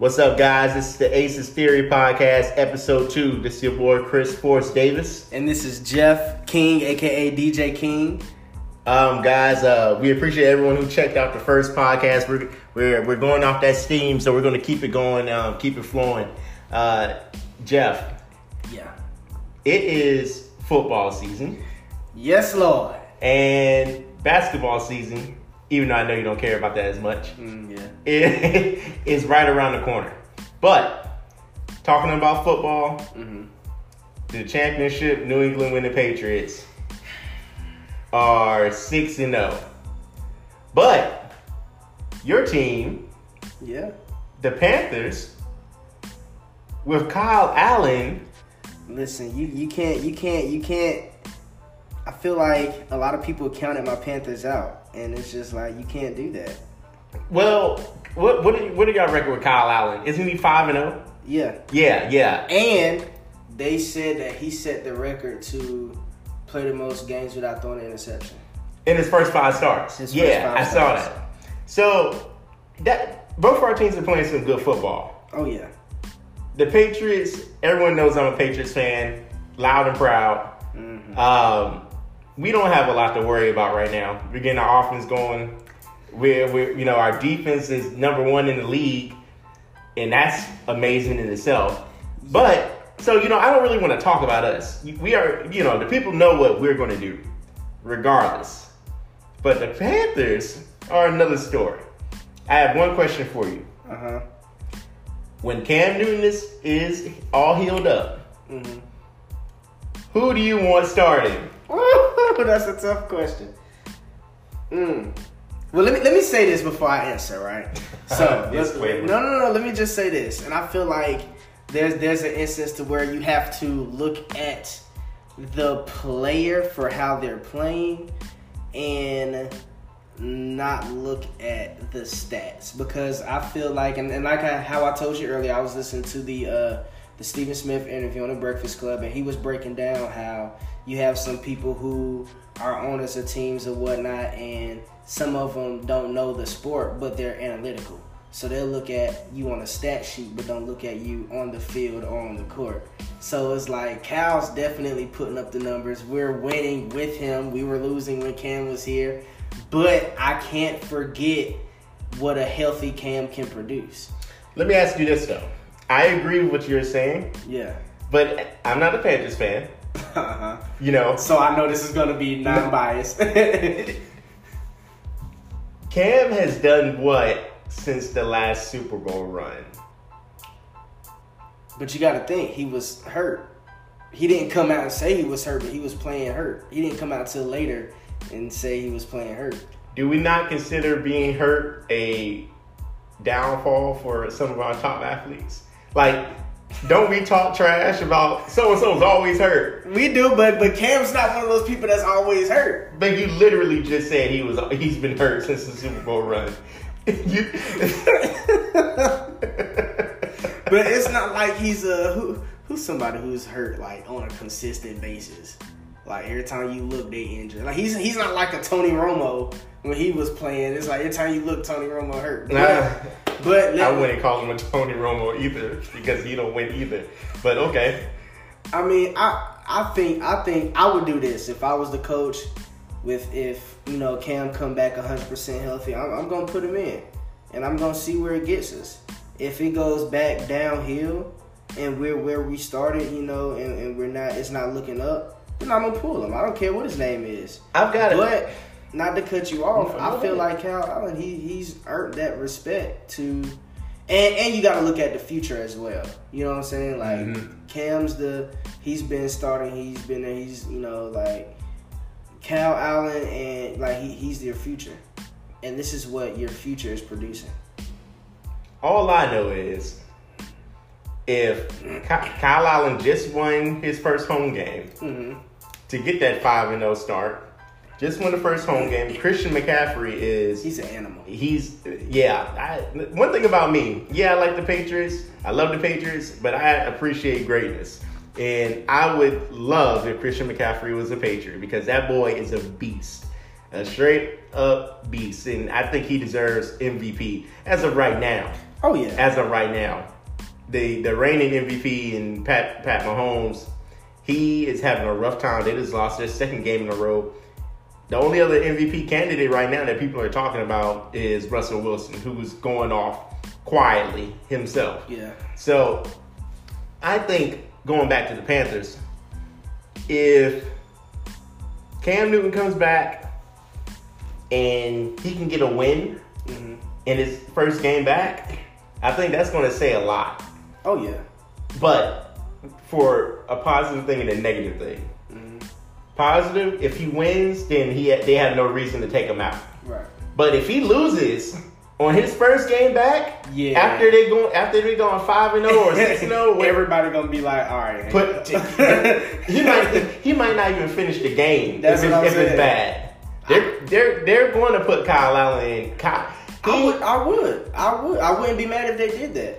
What's up, guys? This is the Aces Theory Podcast, episode two. This is your boy Chris Force Davis. And this is Jeff King, aka DJ King. Um, guys, uh, we appreciate everyone who checked out the first podcast. We're we're, we're going off that steam, so we're going to keep it going, um, keep it flowing. Uh, Jeff, Yeah. it is football season Yes, Lord. and basketball season. Even though I know you don't care about that as much, Mm, yeah. it is right around the corner. But talking about football, Mm-hmm. the championship New England winning Patriots are six and zero. But your team, Yeah. the Panthers, with Kyle Allen, Listen, you you can't you can't you can't. I feel like a lot of people counted my Panthers out, and it's just like you can't do that. well, what what what do y'all record with Kyle Allen? Isn't he five and zero? Yeah. Yeah, yeah. And they said that he set the record to play the most games without throwing an interception. In his first five starts. His yeah, five I saw that. So that both of our teams are playing some good football. Oh yeah. the Patriots, everyone knows I'm a Patriots fan, loud and proud. Mm-hmm. Um, we don't have a lot to worry about right now. We're getting our offense going. We're, we're, you know, our defense is number one in the league, and that's amazing in itself. But so you know, I don't really want to talk about us. We are, you know, the people know what we're going to do, regardless. But the Panthers are another story. I have one question for you Uh huh. when Cam Newton is, is all healed up, Mm-hmm. who do you want starting? That's a tough question. Mm. Well, let me let me say this before I answer, right? So, let's, no, no, no. Let me just say this, and I feel like there's there's an instance to where you have to look at the player for how they're playing, and not look at the stats because I feel like, and, and like I, how I told you earlier, I was listening to the uh, the Stephen Smith interview on the Breakfast Club, and he was breaking down how you have some people who are owners of teams or whatnot, and some of them don't know the sport, but they're analytical. So they'll look at you on a stat sheet, but don't look at you on the field or on the court. So it's like Kyle's definitely putting up the numbers. We're winning with him. We were losing when Cam was here, but I can't forget what a healthy Cam can produce. Let me ask you this though. I agree with what you're saying, Yeah. but I'm not a Panthers fan. Uh-huh. You know, So I know this is gonna be non-biased. Cam has done what since the last Super Bowl run? but you got to think he was hurt. He didn't come out and say he was hurt, but he was playing hurt. He didn't come out till later and say he was playing hurt. Do we not consider being hurt a downfall for some of our top athletes? Like, don't we talk trash about so and so's always hurt? We do, but but Cam's not one of those people that's always hurt. But you literally just said he was he's been hurt since the Super Bowl run. you, But it's not like he's a who who's somebody who's hurt like on a consistent basis. Like every time you look, they injured. Like he's he's not like a Tony Romo when he was playing. It's like every time you look, Tony Romo hurt. Nah. But I let, wouldn't call him a Tony Romo either because he don't win either. But okay, I mean, I I think I think I would do this if I was the coach. With if you know Cam come back 100 percent healthy, I'm, I'm gonna put him in, and I'm gonna see where it gets us. If it goes back downhill, and we're where we started, you know, and, and we're not, it's not looking up, then I'm gonna pull him. I don't care what his name is. I've got it. But not to cut you off, No, I feel like Kyle Allen, he he's earned that respect to, and and you got to look at the future as well. You know what I'm saying? Like Mhm. Cam's the he's been starting, he's been there, he's you know like Kyle Allen and like he, he's your future, and this is what your future is producing. all I know is if Ky- Kyle Allen just won his first home game hmm to get that five and zero start, just won the first home game. Christian McCaffrey is He's an animal. He's yeah. I, one thing about me, yeah, I like the Patriots. I love the Patriots, but I appreciate greatness. And I would love if Christian McCaffrey was a Patriot because that boy is a beast, a straight up beast, and I think he deserves MVP as of right now. Oh yeah. as of right now. The the reigning MVP and Pat Pat Mahomes, he is having a rough time. They just lost their second game in a row. The only other MVP candidate right now that people are talking about is Russell Wilson, who's going off quietly himself. yeah. So I think going back to the Panthers, if Cam Newton comes back and he can get a win hmm in his first game back, I think that's going to say a lot. Oh yeah. But for a positive thing and a negative thing. Positive, if he wins, then he they have no reason to take him out. Right. But if he loses on his first game back, Yeah. after they go after they going five and zero or six and zero, oh, Everybody gonna be like, all right. Put he might he might not even finish the game That's if, what it's, I'm if it's bad. They're they're they're going to put Kyle Allen in. Kyle, I would, I would, I would, I wouldn't be mad if they did that.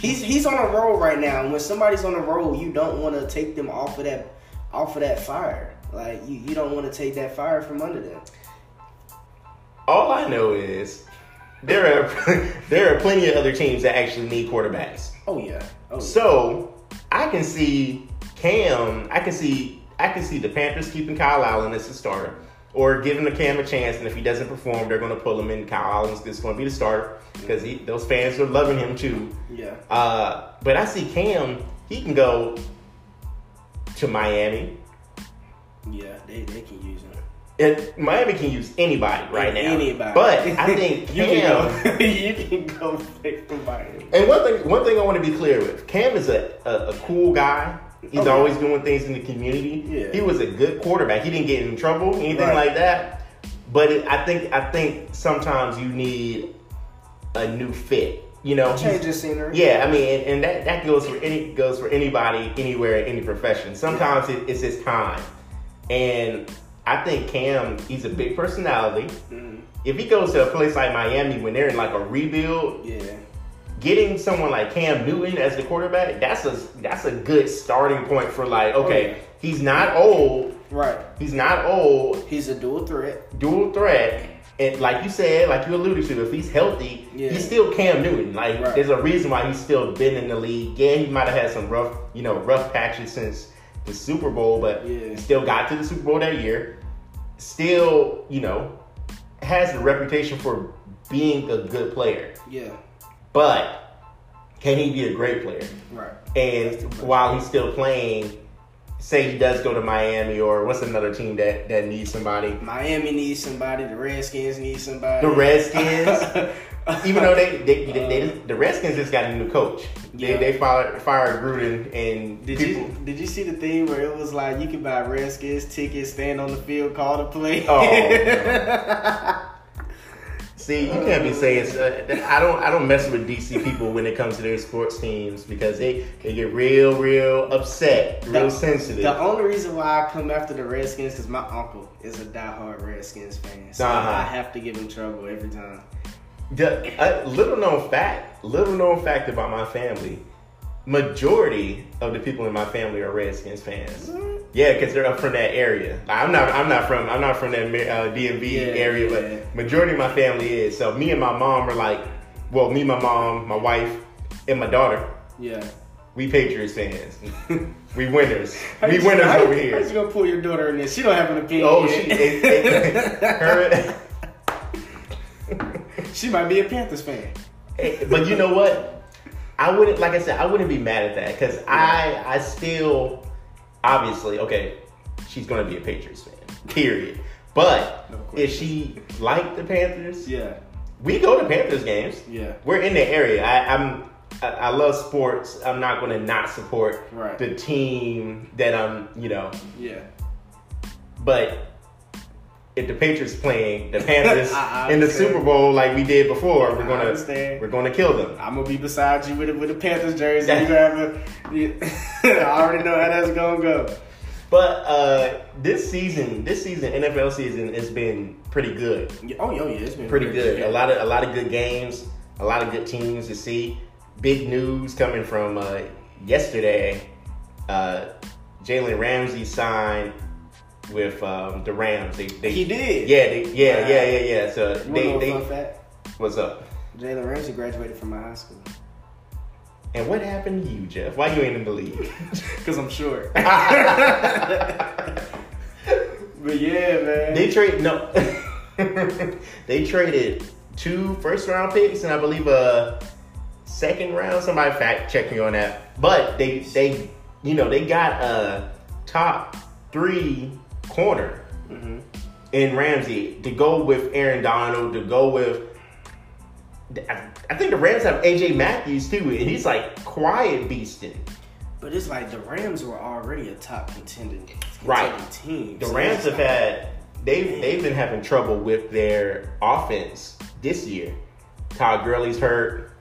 He's he's on a roll right now, and when somebody's on a roll, you don't want to take them off of that off of that fire. Like you, you don't want to take that fire from under them. all I know is there are there are plenty of other teams that actually need quarterbacks. Oh yeah, oh yeah. So I can see Cam. I can see I can see the Panthers keeping Kyle Allen as the starter, or giving the Cam a chance. And if he doesn't perform, they're going to pull him in. Kyle Allen's just going to be the starter because those fans are loving him too. yeah, Uh, but I see Cam. He can go to Miami. yeah. They they can use him. And Miami can use anybody right now. Anybody. But I think you Cam. can go. you can go pick somebody. And one thing, one thing I want to be clear with: Cam is a, a, a cool guy. He's Oh, yeah. always doing things in the community. Yeah. He was a good quarterback. He didn't get in trouble, anything Right. like that. But it, I think I think sometimes you need a new fit. You know, Change the scenery. yeah, I mean, and, and that, that goes for any goes for anybody, anywhere, any profession. Sometimes it, it's his time, and I think Cam, he's a big personality. Mhm. If he goes to a place like Miami when they're in like a rebuild, Yeah. getting someone like Cam Newton as the quarterback, that's a that's a good starting point for like, okay, Oh, yeah. he's not old, Right. he's not old, He's a dual threat. dual threat. And like you said, like you alluded to, if he's healthy, Yeah. he's still Cam Newton. Like Right. there's a reason why he's still been in the league. Yeah, he might have had some rough, you know, rough patches since the Super Bowl, but Yeah. he still got to the Super Bowl that year. Still, you know, has the reputation for being a good player. Yeah. But can he be a great player? Right. And That's the question. while he's still playing, say he does go to Miami or what's another team that, that needs somebody? Miami needs somebody. The Redskins need somebody. The Redskins. Even though they, they, they, they- the Redskins just got a new coach. They, Yeah. they fired, fired Gruden and Did people. you did you see the thing where it was like you could buy Redskins tickets, stand on the field, call the play? Oh, See, you can't be saying. Uh, I don't. I don't mess with DC people when it comes to their sports teams because they they get real, real upset, real The- sensitive. The only reason why I come after the Redskins because my uncle is a diehard Redskins fan, so Uh-huh. I have to give him trouble every time. The, a little known fact, little known fact about my family. Majority of the people in my family are Redskins fans. Yeah, because they're up from that area. I'm not. I'm not from. I'm not from that uh, DMV Yeah, area, yeah. but majority of my family is. So me and my mom are like, well, me, my mom, my wife, and my daughter. Yeah. We Patriots fans. we winners. How We winners how, over How here. you gonna pull your daughter in this? She don't have an opinion. Oh, yet. she. It, it, her, she might be a Panthers fan. Eh, but you know what? I wouldn't like I said, I wouldn't be mad at that because I I still obviously okay, she's gonna be a Patriots fan. Period. But No if she liked the Panthers, Yeah. we go to Panthers games. Yeah. We're in the area. I, I'm I, I love sports. I'm not gonna not support Right. the team that I'm, you know. Yeah. But if the Patriots playing the Panthers in the. Super Bowl like we did before, we're gonna we're gonna kill them. I'm gonna be beside you with a, with a Panthers jersey. You have a. You, I already know how that's gonna go. But uh, this season, this season, NFL season has been pretty good. Oh, yeah, oh, yeah, it's been Pretty good. A lot of a lot of good games, a lot of good teams to see. Big news coming from uh, yesterday. Uh, Jalen Ramsey signed with um, the Rams. They, they He did. Yeah, they, yeah, Wow. yeah, yeah, yeah. So You they, they fun fact? what's up? Jalen Ramsey graduated from my high school. And what happened to you, Jeff? Why you ain't in the league? Because I'm short. but yeah, man. they trade no. they traded two first round picks and I believe a second round. Somebody fact check me on that. But they they you know they got a top three corner Mhm. in Ramsey to go with Aaron Donald to go with. I, think the Rams have AJ Matthews too, and he's like quiet beasting. But it's like the Rams were already a top contending, Right. team. The So Rams have like- had they've they've been having trouble with their offense this year. Todd Gurley's hurt,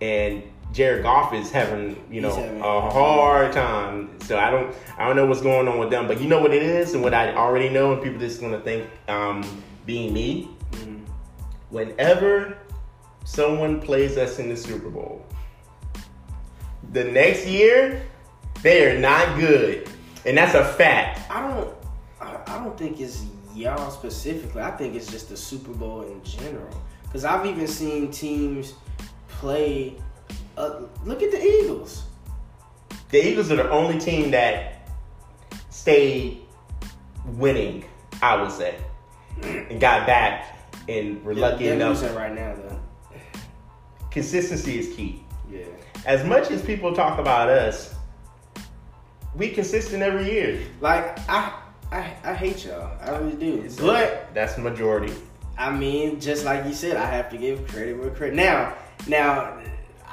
and Jared Goff is having you know having- a hard time. So I don't I don't know what's going on with them, but you know what it is, and what I already know, and people just gonna think um, being me. Mhm. Whenever someone plays us in the Super Bowl, the next year they are not good, and that's a fact. I don't. I I don't think it's y'all specifically. I think it's just the Super Bowl in general. Because I've even seen teams play. Uh, look at the Eagles. The Eagles are the only team that stayed winning, I would say, and got back and were lucky enough. right now, though. Consistency is key. Yeah. As much as people talk about us, we consistent every year. Like I, I, I hate y'all. I really do. But that's the majority. I mean, just like you said, I have to give credit where credit. Now, now,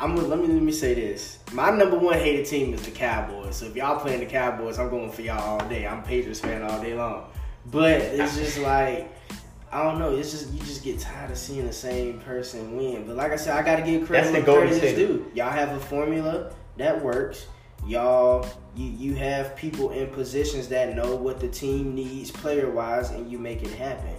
I'm let me let me say this. My number one hated team is the Cowboys. So if y'all playing the Cowboys, I'm going for y'all all day. I'm a Patriots fan all day long. But it's just like I don't know. It's just you just get tired of seeing the same person win. But like I said, I got to give credit where the Golden credit is State. due. Y'all have a formula that works. Y'all, you you have people in positions that know what the team needs player wise, and you make it happen.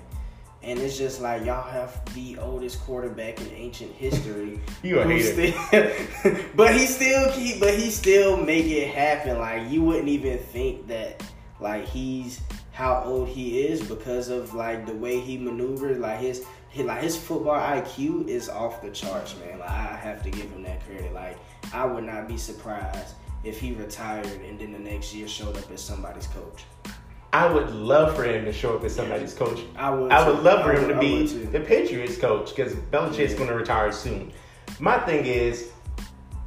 And it's just like y'all have the oldest quarterback in ancient history. You a hater. Still, but he still keep, but he still make it happen. Like you wouldn't even think that, like he's how old he is because of like the way he maneuvers. Like his, his like his football IQ is off the charts, man. Like I have to give him that credit. Like I would not be surprised if he retired and then the next year showed up as somebody's coach. I would love for him to show up as somebody's coach. I would. I would too. love for him would- to be the Patriots coach because Belichick's Yeah. going to retire soon. My thing is,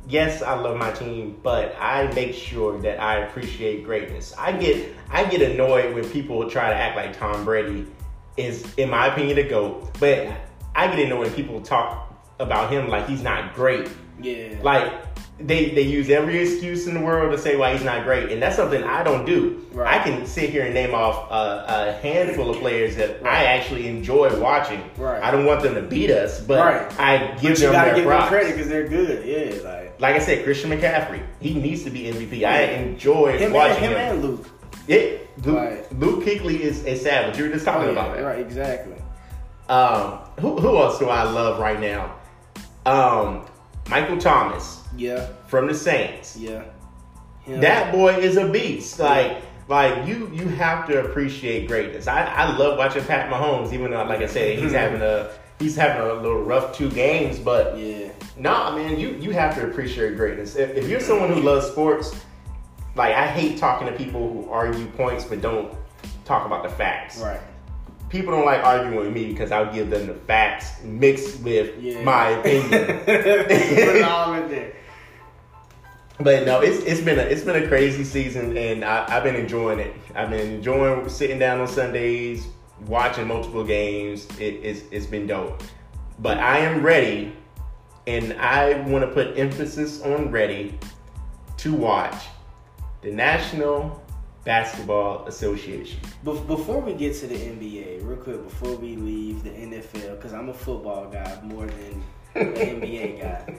yes, I love my team, but I make sure that I appreciate greatness. I get I get annoyed when people try to act like Tom Brady is, in my opinion, the goat. But I get annoyed when people talk about him like he's not great. Yeah. Like they they use every excuse in the world to say why he's not great, and that's something I don't do. Right. I can sit here and name off a, a handful of players that Right. I actually enjoy watching. Right. I don't want them to beat us, but Right. I give but you them their give props. them credit because they're good. Yeah, like Like I said, Christian McCaffrey, he needs to be MVP. I enjoy him, and, watching him him. and Luke. Yeah, Luke, Right. Luke Kuechly is a savage. You were just talking Oh, about yeah, that. Right, exactly. Um, who, who else do I love right now? Um, Michael Thomas Yeah, from the Saints. yeah. Him. That boy is a beast. Like, like you, you have to appreciate greatness. I, I love watching Pat Mahomes, even though, like I said, he's mm-hmm. having a he's having a little rough two games. But Yeah, nah, man, you you have to appreciate greatness. If, if you're someone who loves sports, like I hate talking to people who argue points but don't talk about the facts. right. People don't like arguing with me because I'll give them the facts mixed with Yeah. my opinion. Put it all in there. But no, it's it's been a it's been a crazy season, and I, I've been enjoying it. I've been enjoying sitting down on Sundays, watching multiple games. It, it's it's been dope. But I am ready, and I want to put emphasis on ready to watch the National Basketball Association. Bef- Before we get to the NBA, real quick, before we leave the NFL, because I'm a football guy more than an NBA guy.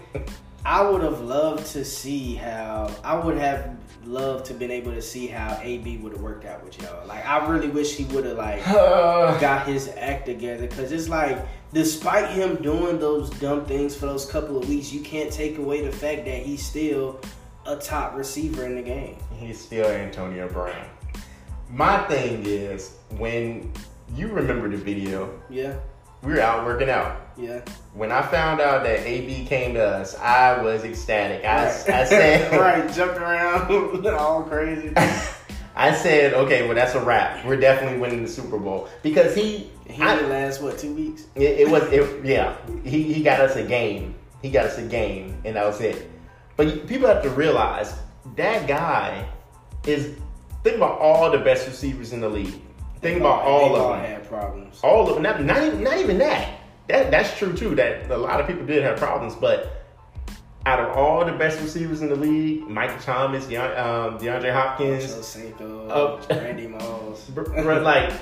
I would have loved to see how I would have loved to been able to see how AB would have worked out with y'all. Like I really wish he would have like got his act together because it's like despite him doing those dumb things for those couple of weeks, you can't take away the fact that he's still a top receiver in the game. He's still Antonio Brown. My thing is when you remember the video Yeah. we were out working out. Yeah. When I found out that AB came to us, I was ecstatic. I, Right. I said, right, jumped around, all crazy. I said, okay, well that's a wrap. We're definitely winning the Super Bowl because he, He I- last what two weeks? it, it was, it, yeah, he, he got us a game. He got us a game, and that was it. But people have to realize that guy is. Think about all the best receivers in the league. Think about all all of them. had problems. all of them. Not, not even not even that. That that's true too. That a lot of people did have problems, but out of all the best receivers in the league, Michael Thomas, Deon, um, DeAndre Hopkins, Cinco, Oh. Randy Moss. br- br- like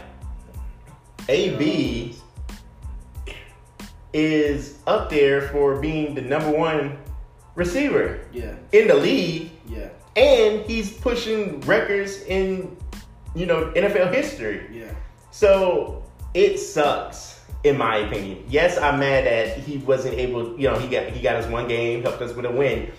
AB is up there for being the number one receiver Yeah, in the league, yeah, and he's pushing records in you know NFL history. yeah. So it sucks, in my opinion. Yes, I'm mad that he wasn't able. You know, he got he got us one game, helped us with a win.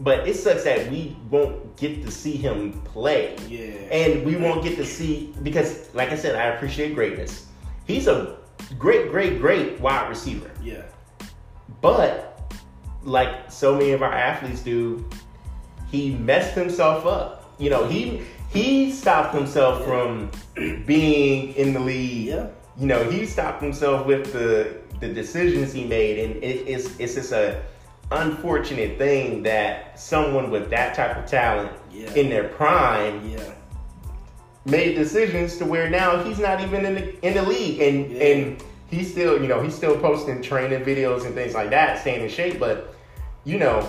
But it sucks that we won't get to see him play, Yeah. and we won't get to see because, like I said, I appreciate greatness. He's a great, great, great wide receiver. Yeah. But like so many of our athletes do, he messed himself up. You know, he he stopped himself from being in the league. Yeah. You know, he stopped himself with the the decisions he made, and it, it's it's just a unfortunate thing that someone with that type of talent Yeah. in their prime Yeah. made decisions to where now he's not even in the in the league and Yeah. and he's still you know he's still posting training videos and things like that staying in shape but you know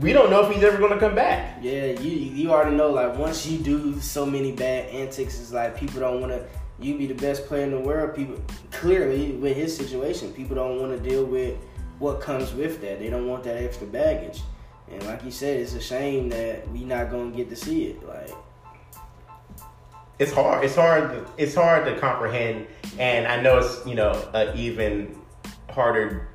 we don't know if he's ever going to come back Yeah, you you already know like once you do so many bad antics, it's like people don't want to. You be the best player in the world. People clearly with his situation, people don't want to deal with what comes with that. They don't want that extra baggage. And like you said, it's a shame that we not gonna get to see it. Like it's hard it's hard to, it's hard to comprehend and i know it's you know a even harder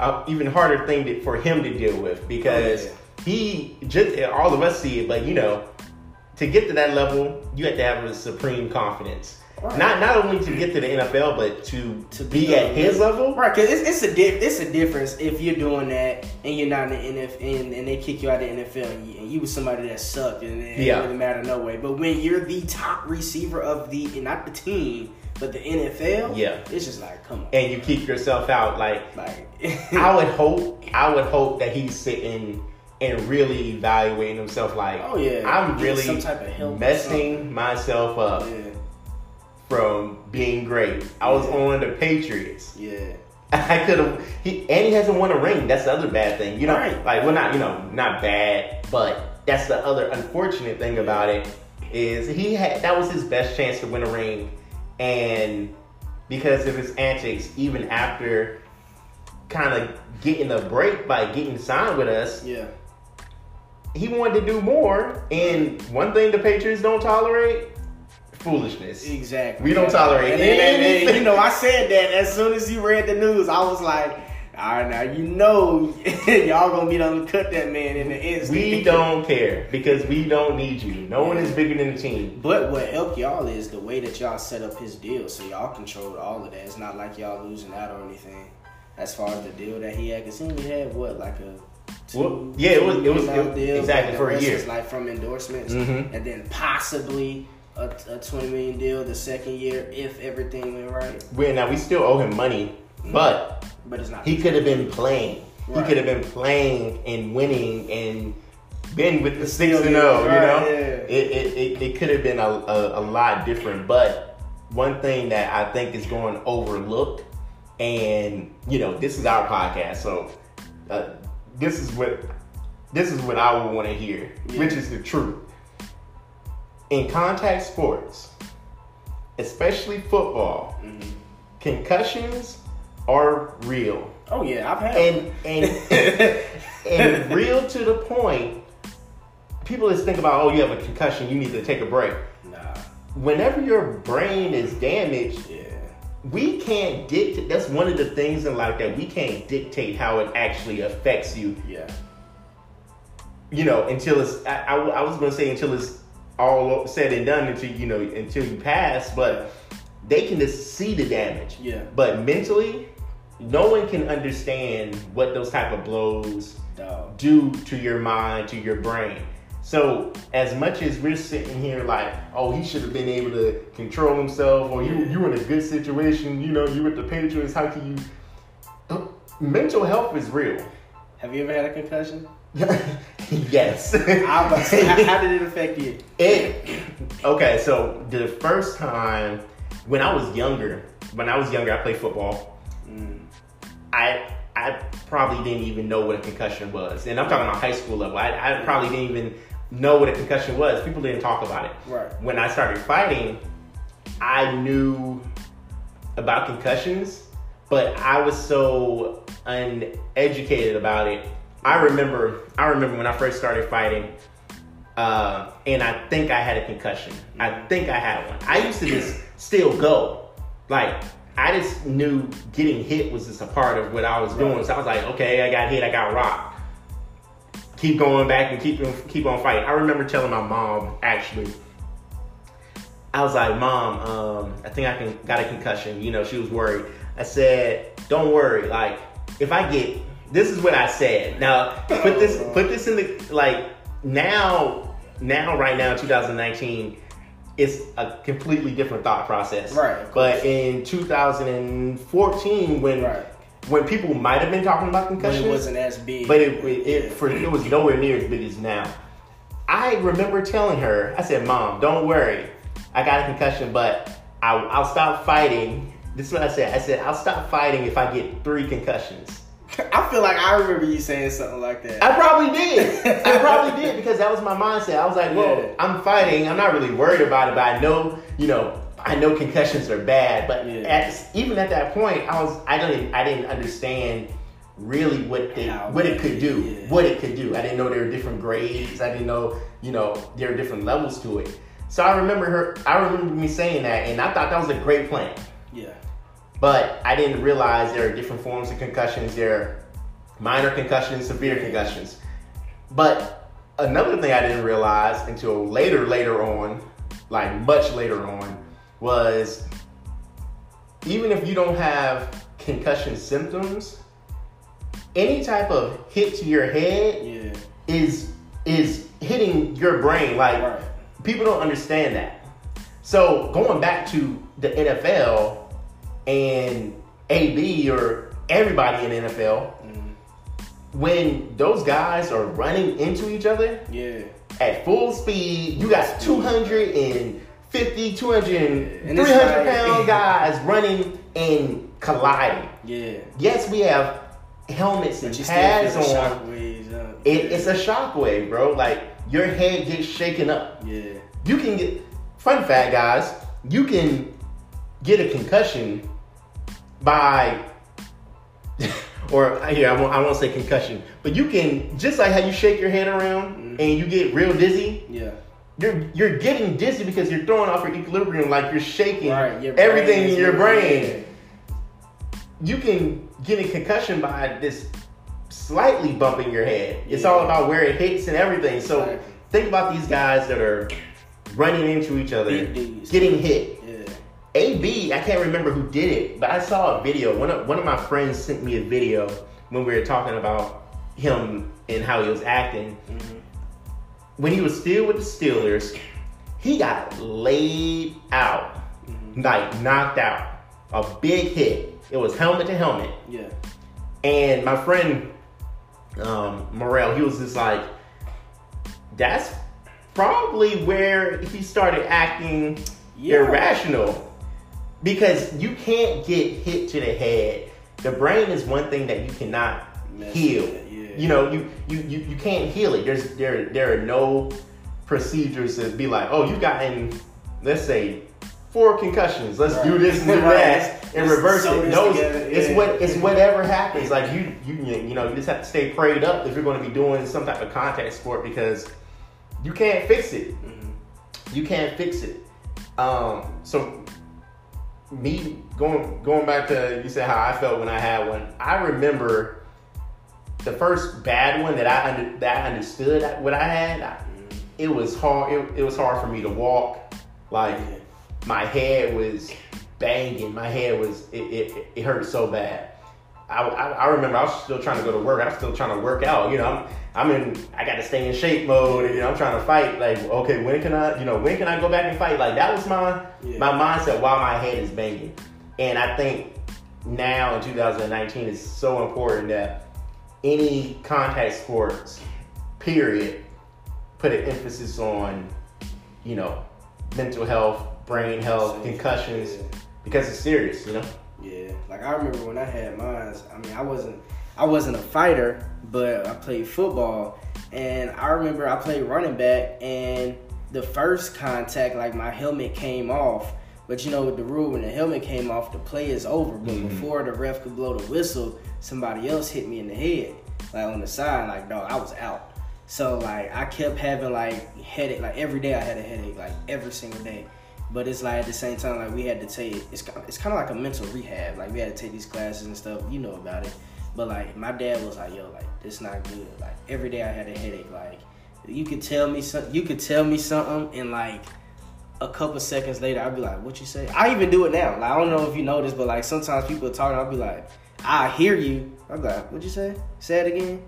uh, even harder thing to, for him to deal with because Oh, he just all of us see it but you know to get to that level you have to have a supreme confidence Right. not not only to get to the nfl but to, To be, be at his level Right, because it's, it's a diff, it's a difference if you're doing that and you're not in the NFL and, and they kick you out of the NFL and you, and you was somebody that sucked and it Yeah. didn't really matter no way. But when you're the top receiver of the and not the team but the NFL, Yeah. it's just like come on, and you keep yourself out like like I would hope I would hope that he's sitting and really evaluating himself like Oh, yeah. I'm really some type of help messing myself up yeah, from being great. I was Yeah. on the Patriots. yeah, I could have he and he hasn't won a ring. That's the other bad thing. You know, Right. like well not you know, not bad, but that's the other unfortunate thing about it is he had that was his best chance to win a ring and because of his antics, even after kind of getting a break by getting signed with us, yeah. he wanted to do more. And one thing the Patriots don't tolerate foolishness. Exactly. We don't tolerate And, and- and- and, you know, I said that as soon as you read the news, I was like, all right, now you know y'all gonna be done cut that man in the instant. We don't care because we don't need you. No one is bigger than the team. But what helped y'all is the way that y'all set up his deal, so y'all controlled all of that. It's not like y'all losing out or anything. As far as the deal that he had, cause he only had what like a two, Well, yeah, it was- it was- it- deal, exactly, for a year. like from endorsements, Mhm. and then possibly a, a twenty million deal the second year if everything went right. We now we still owe him money, but But it's not. he could have been playing. He could have been playing and winning and been with the six and zero. You know, yeah. it, it, it, it could have been a, a, a lot different. But one thing that I think is going overlooked, and you know, this is our podcast, so uh, this is what this is what I would want to hear, Yeah. which is the truth. In contact sports, especially football, Mhm. concussions are real Oh yeah, I've had. and and and real to the point. People just think about, oh, you have a concussion, you need to take a break. nah. Whenever your brain is damaged, Yeah. we can't dictate. That's one of the things in life that we can't dictate how it actually affects you. Yeah. You know, until it's. I, I, I was going to say until it's all said and done, until you know, until you pass. But they can just see the damage. Yeah. But mentally, no one can understand what those type of blows Dog. do to your mind, to your brain. So as much as we're sitting here like, oh, he should have been able to control himself, or you you in a good situation, you know, you with the Patriots, how can you? Mental health is real. Have you ever had a concussion? yes. I was about how, how did it affect you? It okay. So the first time when I was younger, when I was younger, I played football. Mm. I I probably didn't even know what a concussion was, and I'm talking about high school level. I, I probably didn't even know what a concussion was. People didn't talk about it. Right. When I started fighting, I knew about concussions, but I was so uneducated about it. I remember, I remember when I first started fighting, uh, and I think I had a concussion. I think I had one. I used to just still go, like I just knew getting hit was just a part of what I was doing. So I was like, okay, I got hit, I got rocked. Keep going back and keep keep on fighting. I remember telling my mom actually. I was like, Mom, um, I think I can got a concussion. You know, she was worried. I said, Don't worry. Like, if I get this is what I said. Now put this put this in the like now now right now 2019 it's a completely different thought process. Right, But in 2014 when Right. when people might have been talking about concussions it wasn't as big. but it, it, it for it was nowhere near as big as now. I remember telling her, I said, "Mom, don't worry, I got a concussion, but I'll, I'll stop fighting." This is what I said. I said, "I'll stop fighting if I get three concussions." I feel like I remember you saying something like that. I probably did. I probably did because that was my mindset. I was like, "Well, Yeah. I'm fighting. I'm not really worried about it, but I know, you know." I know concussions are bad, but Yeah. at, even at that point, I was I didn't I didn't understand really what they what it could do, yeah. what it could do. I didn't know there were different grades. I didn't know you know there were different levels to it. So I remember her. I remember me saying that, and I thought that was a great plan. But I didn't realize there are different forms of concussions. There are minor concussions, severe concussions. But another thing I didn't realize until later, later on, like much later on, was even if you don't have concussion symptoms, any type of hit to your head Yeah. is is hitting your brain. Like Right. people don't understand that. So going back to the NFL and AB or everybody in the NFL, Mhm. when those guys are running into each other Yeah. at full speed, you got 250, 200, And it's 300 like- pound guys running and colliding. Yeah. Yes, we have helmets and But pads on. shockwaves. Uh, It, it's a shockwave, bro. Like your head gets shaken up. yeah. You can get fun fact, guys. You can get a concussion by, or here I won't, I won't say concussion, but you can just like how you shake your head around Mhm. and you get real dizzy. Yeah. You're you're getting dizzy because you're throwing off your equilibrium, like you're shaking Right. Your everything in your brain. You can get a concussion by this slightly bumping your head. It's Yeah. all about where it hits and everything. So Exactly. think about these guys that are running into each other, getting hit. AB, I can't remember who did it, but I saw a video. One of one of my friends sent me a video when we were talking about him and how he was acting. Mhm. When he was still with the Steelers, he got laid out, Mhm. like knocked out. A big hit. It was helmet to helmet. Yeah. And my friend um, Morel, he was just like, that's probably where he started acting Yeah. irrational. Because you can't get hit to the head. The brain is one thing that you cannot Mess heal. yeah. You know, you, you, you, you can't heal it. There's there there are no procedures to be like, oh, you've gotten, let's say, four concussions. Let's do this and do Right. and Let's reverse it. No, together. it's Yeah. what it's whatever happens. Like you you you know you just have to stay prayed up if you're going to be doing some type of contact sport because you can't fix it. Mhm. You can't fix it. Um, so me going going back to you said how I felt when I had one. I remember the first bad one that I under, that I understood what I had. I, it was hard. It, it was hard for me to walk. Like my head was banging. My head was it, it, it hurt so bad. I, I, I remember I was still trying to go to work. I was still trying to work out. You know, I'm I'm in. I got to stay in shape mode. And, you know, I'm trying to fight. Like, okay, when can I? You know, when can I go back and fight? Like that was my Yeah. my mindset while my head is banging. And I think now in 2019 it's so important that any contact sports, period, put an emphasis on, you know, mental health, brain health, concussions, because it's serious. You know. Yeah, like I remember when I had mine. I mean, I wasn't, I wasn't a fighter, but I played football, and I remember I played running back, and the first contact, like my helmet came off. But you know, with the rule, when the helmet came off, the play is over. But Mhm. before the ref could blow the whistle, somebody else hit me in the head, like on the side. Like, dog, I was out. So like, I kept having like headache. Like every day, I had a headache. Like every single day. But it's like at the same time, like we had to take it's it's kind of like a mental rehab. Like we had to take these classes and stuff. You know about it. But like my dad was like, yo, like this not good. Like every day I had a headache. Like you could tell me something. You could tell me something, and like a couple seconds later, I'd be like, what you say? I even do it now. Like I don't know if you notice, but like sometimes people are talking, I'll be like, I hear you. I'm like, what you say? Say it again.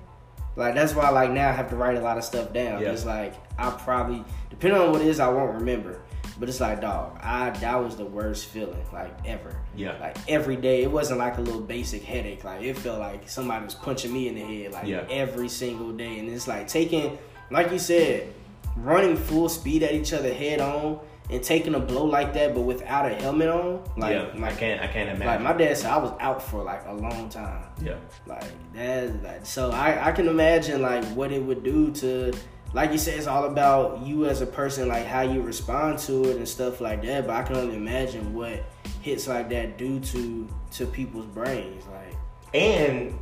Like that's why like now I have to write a lot of stuff down. Yeah. It's like I probably depending on what it is, I won't remember. But it's like, dog, I that was the worst feeling like ever. Yeah. Like every day, it wasn't like a little basic headache. Like it felt like somebody was punching me in the head. Like Yeah. every single day, and it's like taking, like you said, running full speed at each other head on and taking a blow like that, but without a helmet on. Like, yeah. I can't. I can't imagine. like my dad said, I was out for like a long time. yeah. Like that, like, so I, I can imagine like what it would do to, like you said, it's all about you as a person, like how you respond to it and stuff like that. But I can only imagine what hits like that do to to people's brains. Like, And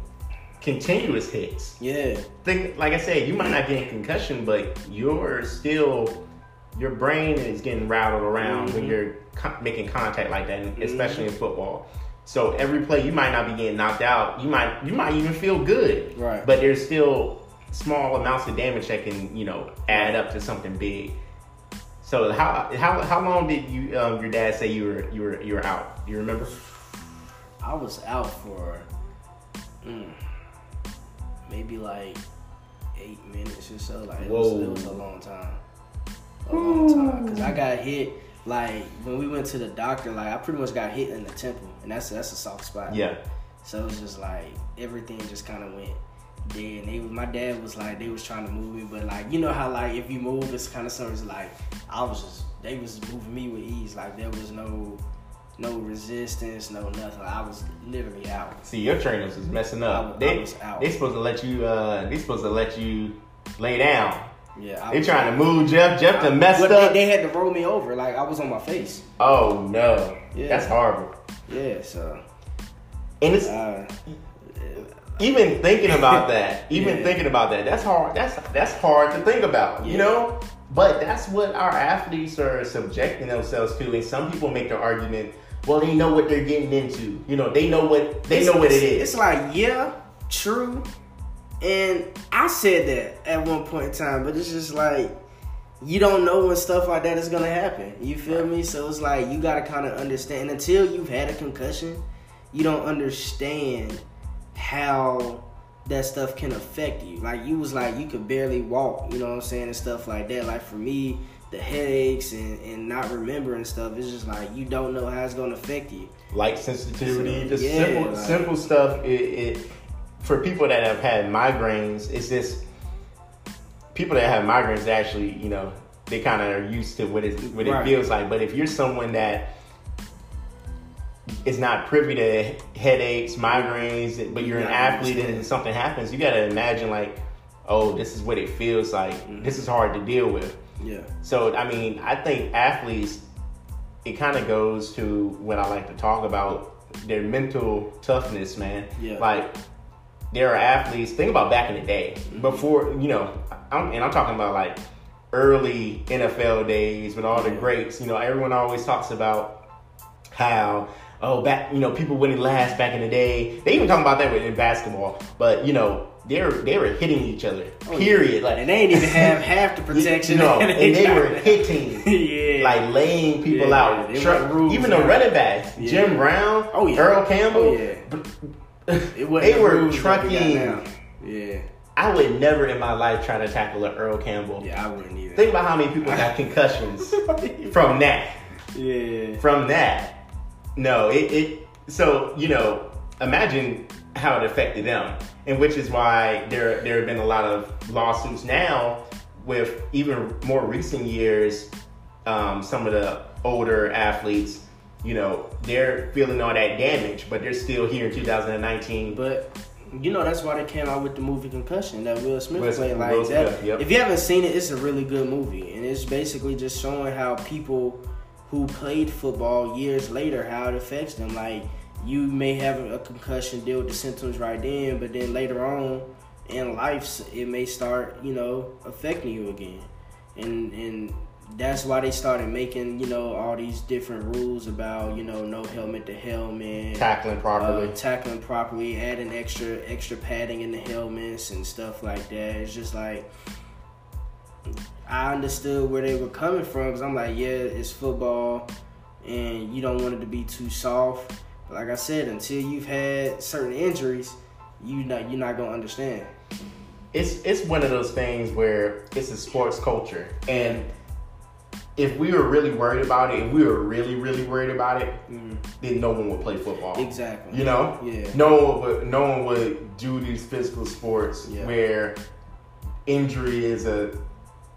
continuous hits. yeah, think like I said, you might not get a concussion, but you're still your brain is getting rattled around when Mhm. you're co- making contact like that, especially in football. So every play, you might not be getting knocked out. You might you might even feel good, Right. But there's still small amounts of damage that can you know add up to something big. So how how how long did you um, your dad say you were you were you were out? Do you remember? I was out for mm, maybe like eight minutes or so. Like it was, it was a long time. A long time. Cause I got hit like when we went to the doctor. Like I pretty much got hit in the temple, and that's that's a soft spot. Yeah, So it was just like everything just kind of went And they, was my dad was like, they was trying to move me, but like you know how like if you move, it's kind of something like I was just they was moving me with ease. Like there was no no resistance, no nothing. I was literally out. See, your trainers is messing up. I they was out. they supposed to let you uh they supposed to let you lay down. Yeah, I They was trying to move Jeff. Jeff to mess up. they, they had to roll me over. Like I was on my face. oh no, Yeah. that's horrible. Yeah, so And it's uh, even thinking about that. Even Yeah. thinking about that. That's hard. That's that's hard to think about. You know. But that's what our athletes are subjecting themselves to. And some people make the argument, well, they know what they're getting into. You know, they know what they know what it is. It's like, yeah, true. And I said that at one point in time, but it's just like you don't know when stuff like that is gonna happen. You feel me? So it's like you gotta kind of understand. Until you've had a concussion, you don't understand how that stuff can affect you. Like you was like you could barely walk, you know what I'm saying, and stuff like that. Like for me, the headaches and, and not remembering stuff, it's just like you don't know how it's gonna affect you. light sensitivity, just Yeah, simple, like- simple stuff. It, it for people that have had migraines, it's just people that have migraines actually, you know, they kind of are used to what it what it Right. feels like. But if you're someone that is not privy to headaches, migraines, but you're an athlete and something happens, you got to imagine like, oh, this is what it feels like. Mm-hmm. This is hard to deal with. Yeah. So I mean, I think athletes, it kind of goes to what I like to talk about their mental toughness, man. Yeah. Like there are athletes. Think about back in the day, before you know, I'm, and I'm talking about like early NFL days with all the greats. You know, everyone always talks about how. Oh, back you know, people wouldn't last back in the day. They even talk about that in basketball. But you know, they were they were hitting each other. Oh, period. Like and they ain't even have half the protection. No, and they were hitting. yeah, Like laying people Yeah, out, they Tr- went rules even the running backs, Yeah. Jim Brown, Oh, yeah. Earl Campbell, Oh, yeah. They the were rules that we got trucking. Yeah, I would never in my life try to tackle an Earl Campbell. yeah, I wouldn't either. Think about how many people got concussions from that. yeah, From that, no, it, it. So you know, imagine how it affected them, and which is why there there have been a lot of lawsuits now with even more recent years. Um, some of the older athletes, you know, they're feeling all that damage, but they're still here in 2019. but you know that's why they came out with the movie Concussion that Will Smith Will- played. Like Will that. Smith, yep. If you haven't seen it, it's a really good movie, and it's basically just showing how people who played football years later how it affects them. Like you may have a concussion, deal with the symptoms right then, but then later on in life, it may start, you know, affecting you again, and and that's why they started making, you know, all these different rules about, you know, no helmet to helmet, tackling properly. uh, tackling properly, adding extra extra padding in the helmets and stuff like that. It's just like I understood where they were coming from because I'm like, yeah, it's football, and you don't want it to be too soft. But like I said, until you've had certain injuries, you not you're not gonna understand. it's it's one of those things where it's a sports culture and if we were really worried about it if we were really really worried about it mm. then no one would play football Exactly. you know Yeah. no one would no one would do these physical sports Yeah. where injury is a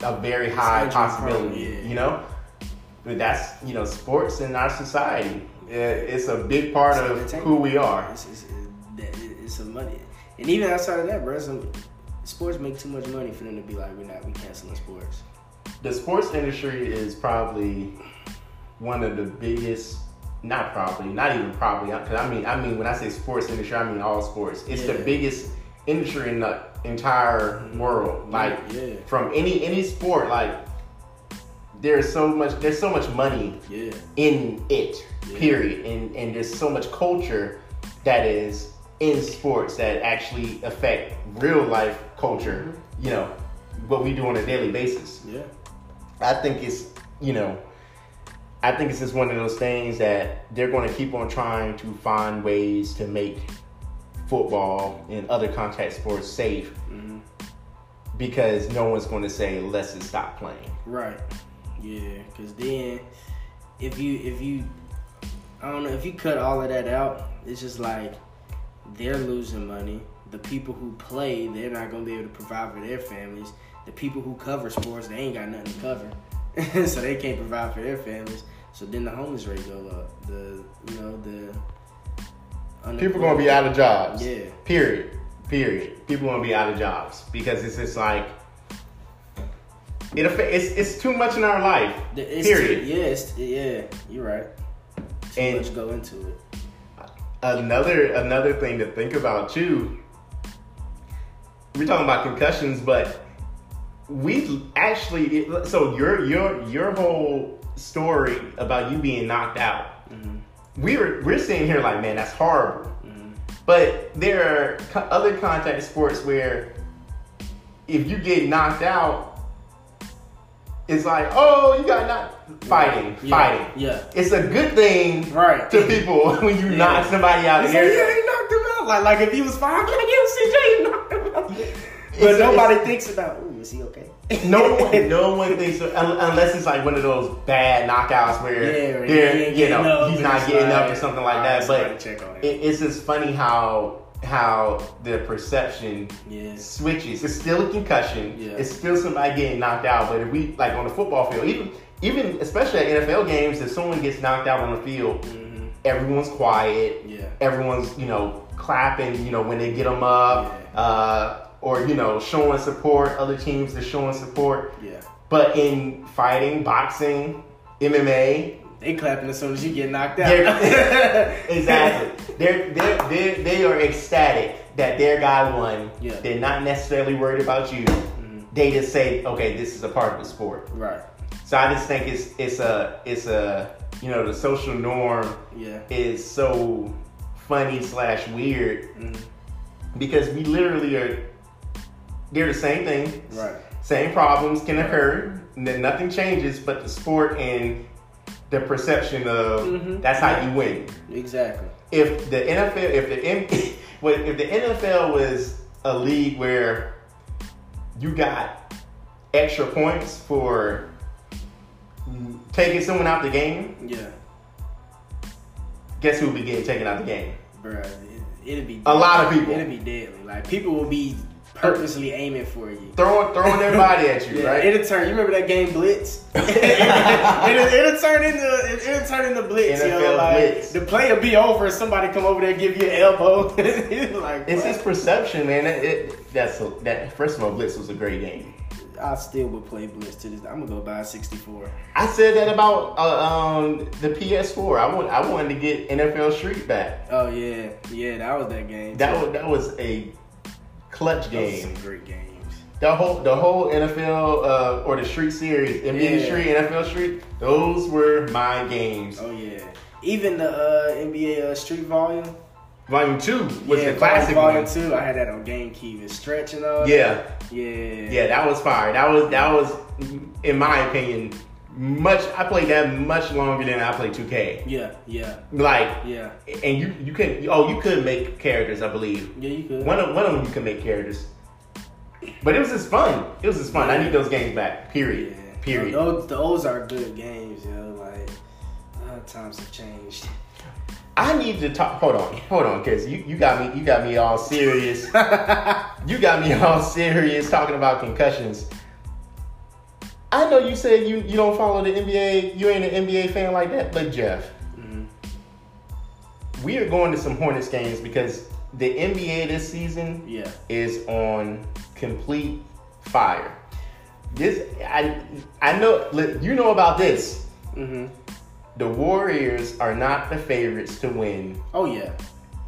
a very high possibility yeah. you know? But that's you know sports in our society. It's a big part It's of who we are. It's, it's, it's, some money, and even outside of that, bro, some sports make too much money for them to be like, we're not, we canceling sports. the sports industry is probably one of the biggest not probably not even probably because i mean i mean when i say sports industry i mean all sports. It's the biggest industry in the entire world like Yeah. from any any sport like there's so much there's so much money Yeah. in it Yeah. period and and there's so much culture that is in sports that actually affect real life culture Mm-hmm. you know what we do on a daily basis Yeah. I think it's you know, I think it's just one of those things that they're going to keep on trying to find ways to make football and other contact sports safe Mhm. because no one's going to say let's just stop playing. Right. Yeah. Cause then, if you if you, I don't know, if you cut all of that out, it's just like they're losing money. The people who play, they're not gonna be able to provide for their families. The people who cover sports, they ain't got nothing to cover, so they can't provide for their families. So then the homeless rate go up. The you know the People going to be out of jobs. Yeah. Period. Period. People going to be out of jobs because it's just like it affect, it's it's too much in our life. It's period. Too, yeah, it's, yeah, you're right. Too And- much go into it. another another thing to think about too. We're talking about concussions, but we actually so your your your whole story about you being knocked out. Mm-hmm. We were we're sitting here like, man, that's horrible. Mm-hmm. But there are other contact sports where if you get knocked out, it's like, oh, you got knocked fighting, Yeah, fighting. yeah. It's a good thing Right. to people when you Yeah. knock somebody out. Of there. yeah, he knocked him out. Like, like if he was fine, like, yeah, CJ he knocked him out. But It's- nobody it's- thinks about, ooh, is he okay? No one, no one thinks so, unless it's like one of those bad knockouts where Yeah, they're, you know, up he's not getting up or something like that. But him. it, it's just funny how how the perception Yeah. switches. It's still a concussion. Yeah. It's still somebody getting knocked out. But if we like on the football field, even even especially at NFL games, if someone gets knocked out on the field, Mhm. everyone's quiet. Yeah. Everyone's you know clapping. You know when they get them up, uh, or you know showing support. Other teams are showing support. Yeah. But in fighting, boxing, MMA, They clapping as soon as you get knocked out. exactly. They're, they're, they're, they are ecstatic that their guy won. Yeah. They're not necessarily worried about you. They just say, okay, this is a part of the sport. right. So I just think it's it's a it's a you know the social norm Yeah. is so funny slash weird Mhm. because we literally are they're the same thing. Right. Same problems can occur. and Then nothing changes, but the sport and the perception of Mhm. that's how you win. Exactly. If the NFL, if the M, if the NFL was a league where you got extra points for taking someone out the game, Yeah. guess who would be getting taken out the game? Bruh, it, it'd be A lot of people. It'd be deadly. Like people will be purposely aiming for you. Throwing throwing their body at you, Yeah, right? it'll turn. You remember that game Blitz? it'll, it'll turn into it, it'll turn into Blitz. yo, NFL like, Blitz. The play will be over. If somebody come over there and give you an elbow. Like It's his perception, man. It, it, that's a, that. First of all, Blitz was a great game. I still would play Blitz to this. I'm gonna go buy a 64. I said that about uh, um, the PS4. I want I wanted to get NFL Street back. Oh yeah, yeah, that was that game. That was that was a clutch some great games. The whole the whole NFL uh, or the Street Series, NBA Yeah. Street, NFL Street. Those were my games. Oh yeah, even the uh, NBA uh, Street Volume. Volume two was yeah, the classic Volume one. Two. I had that on GameCube and Stretch and all. Yeah, that. yeah, yeah, that was fire. That was that was, in my opinion, much. I played that much longer than I played 2K. yeah, yeah, Like, yeah. and you you could oh you could make characters, I believe. Yeah, you could. One of one of them you could make characters. But it was just fun. It was just fun. I need those games back. Period. Yeah. Period. Those, those are good games, yo. Like, uh, times have changed. I need to talk. Hold on, hold on, cause you, you got me you got me all serious. you got me all serious talking about concussions. I know you said you, you don't follow the NBA. You ain't an NBA fan like that, but Jeff, Mhm. we are going to some Hornets games because the NBA this season Yeah. is on complete fire. This I I know you know about this. hmm The Warriors are not the favorites to win Oh yeah.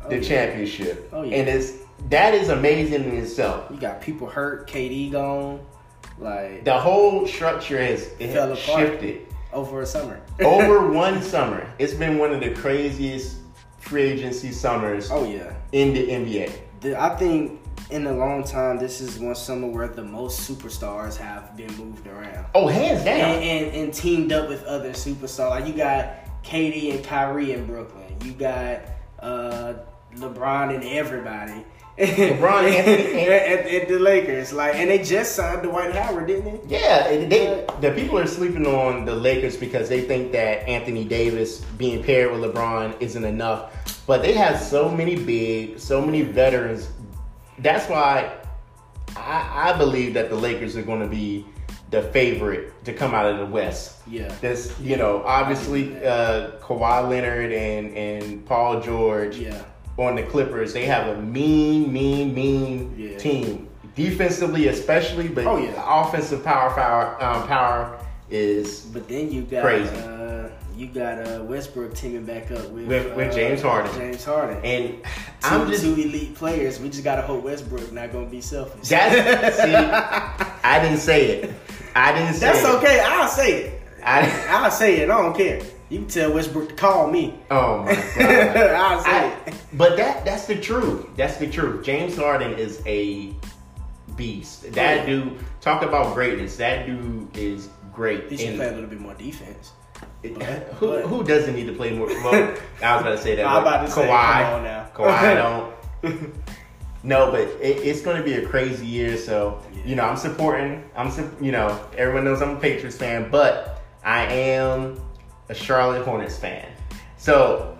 Oh, the yeah. championship. Oh, yeah. And it's that is amazing in itself. You got people hurt. KD gone. Like The whole structure has it Fell has apart. shifted over a summer. over one summer. It's been one of the craziest free agency summers oh yeah. in the NBA. The- I think in a long time, this is one summer where the most superstars have been moved around. Oh, hands down. and, and, and teamed up with other superstars. Like you got KD and Kyrie in Brooklyn. You got uh, LeBron and everybody. LeBron, Anthony, and, and, and the Lakers. Like, and they just signed Dwight Howard, didn't they? Yeah, they the people are sleeping on the Lakers because they think that Anthony Davis being paired with LeBron isn't enough. But they have so many big, so many veterans. That's why I, I believe that the Lakers are going to be the favorite to come out of the West. Yeah. This, you know, obviously uh, Kawhi Leonard and and Paul George Yeah. On the Clippers, they have a mean, mean, mean Yeah. team. Defensively, especially, but Oh, yeah. the offensive power, power, um, power is But then you got Crazy. uh, you got uh, Westbrook teaming back up with With- with uh, James Harden. James Harden. and two, I'm just two elite players. We just gotta hope Westbrook not gonna be selfish. that's see, I didn't say it. I didn't say That's it. okay. I'll say it. I, I'll say it. I don't care. You can tell Westbrook to call me. oh my god. I'll say I- it. but that that's the truth. That's the truth. James Harden is a beast. That Yeah. dude talk about greatness. That dude is great. He should And- play a little bit more defense. who, but- who doesn't need to play more? Well, I was about to say that. I'm but about to say, Kawhi, come on now. Kawhi don't. No, but it, it's going to be a crazy year. So Yeah. you know, I'm supporting. I'm you know, everyone knows I'm a Patriots fan, but I am a Charlotte Hornets fan. So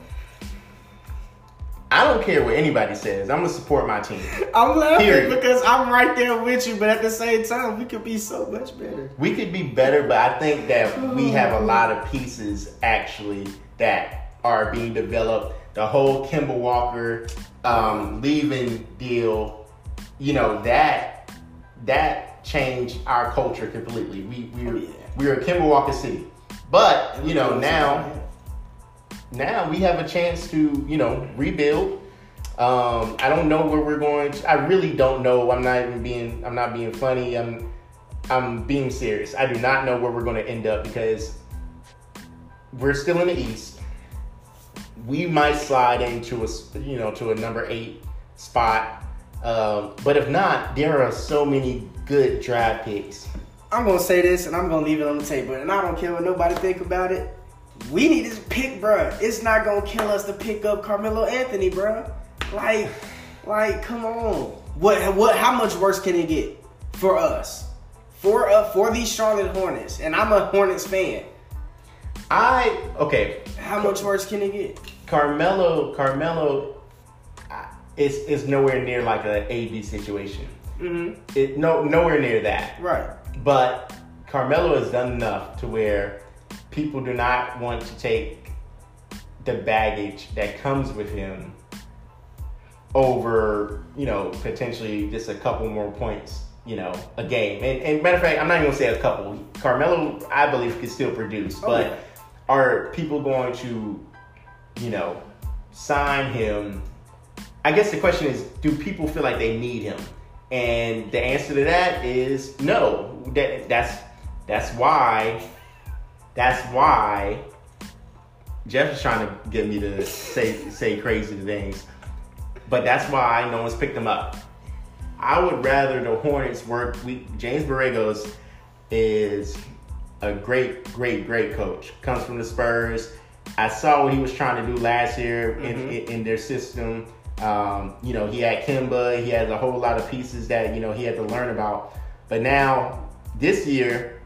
I don't care what anybody says. I'm gonna support my team. I'm laughing Period. because I'm right there with you, but at the same time, we could be so much better. We could be better, but I think that we have a lot of pieces actually that are being developed. The whole Kemba Walker um, leaving deal, you know that that changed our culture completely. We we Oh, were, yeah. we were a Kemba Walker city, but you know now now we have a chance to you know rebuild. Um, I don't know where we're going. To, I really don't know. I'm not even being. I'm not being funny. I'm. I'm being serious. I do not know where we're going to end up because we're still in the East. We might slide into a you know to a number eight spot. Um, but if not, there are so many good draft picks. I'm gonna say this and I'm gonna leave it on the table, and I don't care what nobody think about it. We need to pick, bruh. It's not gonna kill us to pick up Carmelo Anthony, bruh. Like, like, come on. What, what? How much worse can it get for us? For uh, for these Charlotte Hornets, and I'm a Hornets fan. I okay. How much worse can it get? Carmelo, Carmelo, is is nowhere near like a AD situation. Mm-hmm. It no nowhere near that. Right. But Carmelo has done enough to where people do not want to take the baggage that comes with him over, you know, potentially just a couple more points, you know, a game. And, and matter of fact, I'm not even gonna say a couple. Carmelo, I believe, can still produce, Oh, but yeah. are people going to, you know, sign him? I guess the question is, do people feel like they need him? And the answer to that is no. That that's that's why that's why Jeff is trying to get me to say say crazy things. But that's why no one's picked him up. I would rather the Hornets work. We, James Borrego's is a great, great, great coach. Comes from the Spurs. I saw what he was trying to do last year in, Mhm. in, in their system. Um, you know, he had Kemba. He had a whole lot of pieces that you know he had to learn about. But now this year,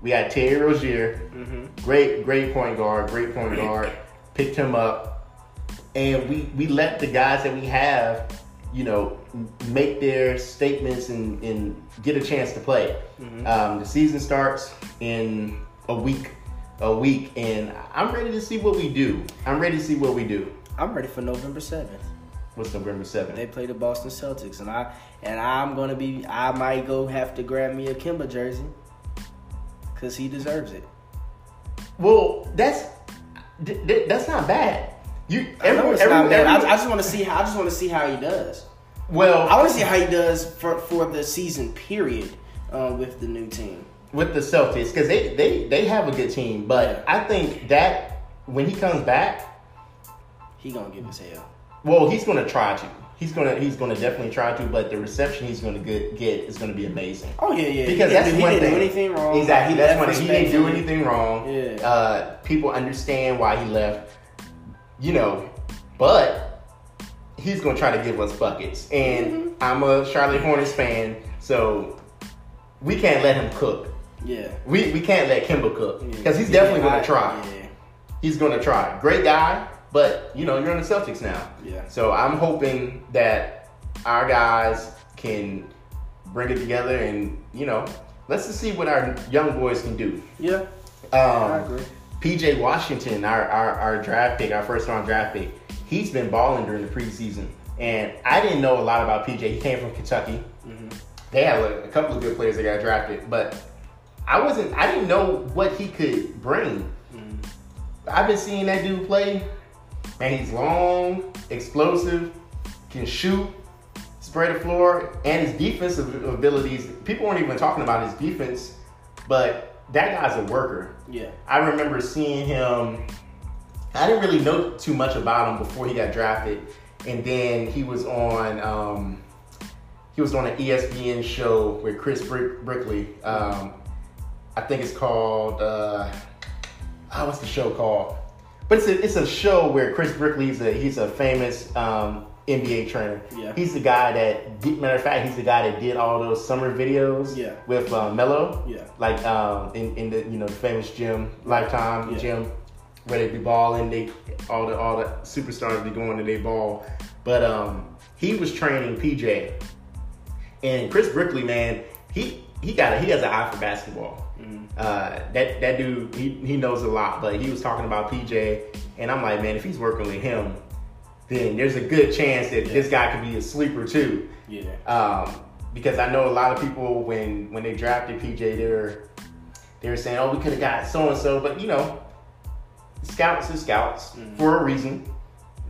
we got Terry Rozier, Mm-hmm. great, great point guard, great point guard. Picked him up, and we we let the guys that we have, you know, make their statements and, and get a chance to play. Mhm. Um, the season starts in a week, a week, and I'm ready to see what we do. I'm ready to see what we do. I'm ready for November seventh. What's November seventh? They play the Boston Celtics, and I and I'm gonna be. I might go have to grab me a Kemba jersey, cause he deserves it. Well, that's th- th- that's not bad. You every- not bad. I, every- I just want to see how. I just want to see how he does. well, I want to see how he does for for the season period uh, with the new team. with the Celtics because they, they they have a good team, but I think that when he comes back, He gonna give us hell. Well, he's going to try to. He's gonna he's gonna definitely try to, but the reception he's gonna get, get is gonna be amazing. Oh yeah, yeah. Because that's one he didn't thing. do anything wrong. Exactly, He that's one thing. He didn't do anything wrong. Yeah. Uh, people understand why he left. You know, but he's gonna try to give us buckets, and Mm-hmm. I'm a Charlotte Hornets fan, so we can't let him cook. Yeah. We we can't let Kemba cook Yeah. because he's definitely I- gonna try. Yeah. He's gonna try. Great guy, but you know you're on the Celtics now. Yeah. So I'm hoping that our guys can bring it together, and you know, let's just see what our young boys can do. Yeah. I Um, agree. PJ Washington, our, our our draft pick, our first round draft pick, he's been balling during the preseason, and I didn't know a lot about PJ. He came from Kentucky. Mm-hmm. They had a, a couple of good players that got drafted, but I wasn't. I didn't know what he could bring. Mm-hmm. I've been seeing that dude play, and he's long, explosive, can shoot, spread the floor, and his defensive abilities. People weren't even talking about his defense, but that guy's a worker. Yeah. I remember seeing him. I didn't really know too much about him before he got drafted, and then he was on. Um, he was on an ESPN show with Chris Brick- Brickley. Um, I think it's called. Uh, oh, what's the show called? But it's a it's a show where Chris Brickley's a he's a famous um, NBA trainer. Yeah. He's the guy that did, matter of fact he's the guy that did all those summer videos. Yeah. With uh, Melo. Yeah. Like um, in, in the you know famous gym Lifetime Yeah. gym where they be balling. They all the all the superstars be going to they ball. But um, he was training PJ, and Chris Brickley, man, he he got a, he has an eye for basketball. Mm-hmm. Uh, that that dude, he, he knows a lot. But he was talking about PJ, and I'm like, man, if he's working with him, then there's a good chance that this guy could be a sleeper too. Yeah. Um, because I know a lot of people when when they drafted PJ, they were they were saying, oh, we could have got so and so, but you know, scouts are scouts Mhm. for a reason.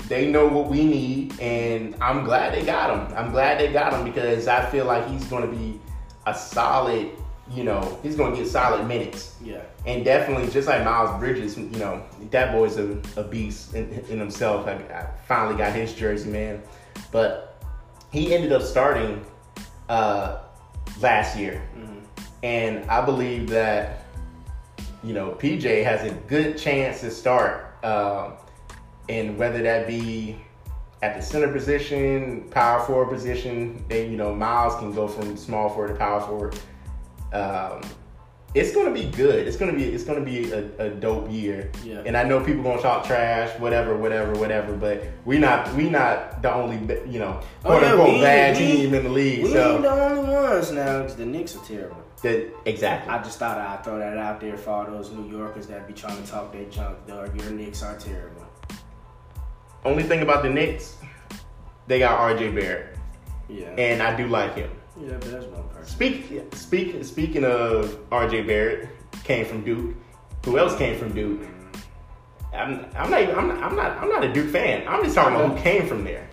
They know what we need, and I'm glad they got him. I'm glad they got him because I feel like he's going to be a solid. You know, he's going to get solid minutes. Yeah. And definitely, just like Miles Bridges, you know, that boy's a, a beast in, in himself. I, I finally got his jersey, man. But he ended up starting uh, last year, and I believe that you know PJ has a good chance to start, um, and whether that be at the center position, power forward position, then you know Miles can go from small forward to power forward. Um, it's gonna be good. It's gonna be it's gonna be a, a dope year. Yeah. And I know people gonna talk trash, whatever, whatever, whatever. But we not we not the only you know Oh, quote yeah, unquote we bad we team in the league. We so ain't the only ones now. the Knicks are terrible. that exactly. I just thought I'd throw that out there for all those New Yorkers that be trying to talk their junk. Dog, your Knicks are terrible. only thing about the Knicks, they got R.J. Barrett, Yeah. and I do like him. Yeah, but that's one person. Speak, speak, speaking of R.J. Barrett, came from Duke. Who else came from Duke? Mm-hmm. I'm, I'm not, even, I'm not, I'm not, I'm not a Duke fan. I'm just talking about who came from there.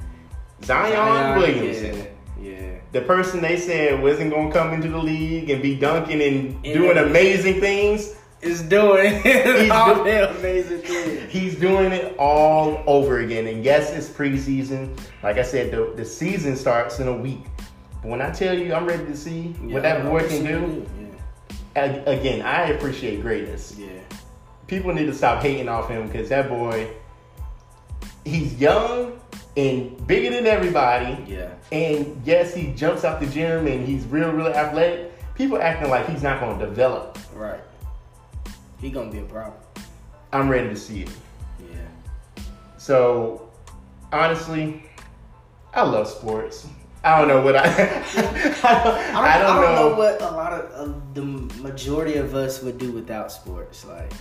Zion, Zion, Williamson, Yeah. yeah. the person they said wasn't gonna come into the league and be dunking and And doing amazing things. Is doing He's all do- amazing things. He's doing it all over again. And yes, it's preseason. Like I said, the, the season starts in a week. But when I tell you, I'm ready to see what that boy can do. a- Again, I appreciate greatness. Yeah. people need to stop hating off him because that boy, he's young and bigger than everybody. Yeah. And yes, he jumps out the gym and he's real, real athletic. People acting like he's not going to develop. Right. He gonna be a problem. I'm ready to see it. Yeah. So, honestly, I love sports. I don't know what I. I, don't, I don't, I don't know. what a lot of, of the majority of us would do without sports. Like,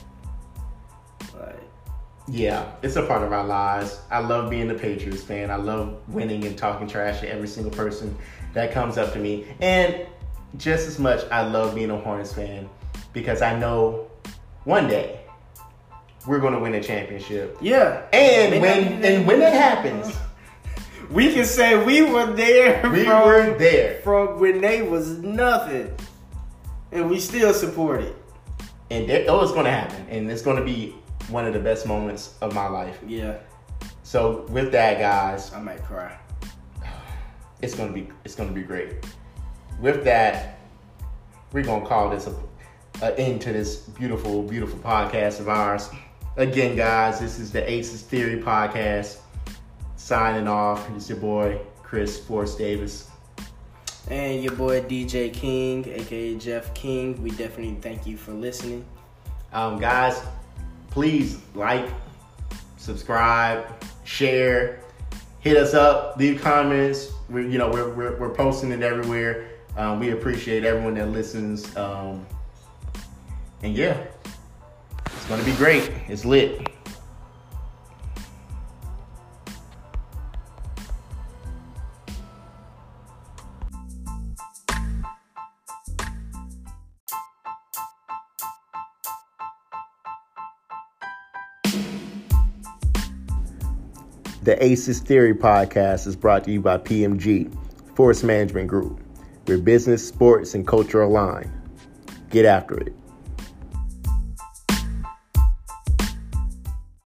like Yeah, it's a part of our lives. I love being a Patriots fan. I love winning and talking trash to every single person that comes up to me. And just as much, I love being a Hornets fan because I know one day we're going to win a championship. yeah. And when and when that happens, we can say we were there we from, were there. from when they was nothing, and we still support it. And that, was going to happen. And it's going to be one of the best moments of my life. Yeah. So with that, guys, I might cry. it's gonna be it's gonna be great. With that, we're gonna call this a, a end to this beautiful, beautiful podcast of ours. Again, guys, this is the Aces Theory podcast. Signing off. It's your boy Chris Force Davis. And your boy DJ King, aka Jeff King. We definitely thank you for listening. Um, guys, please like, subscribe, share, hit us up, leave comments. We, you know, we're, we're, we're posting it everywhere. Um, we appreciate everyone that listens. Um, and yeah, it's gonna be great. It's lit. The Aces Theory podcast is brought to you by PMG, Force Management Group, where business, sports, and culture align. Get after it.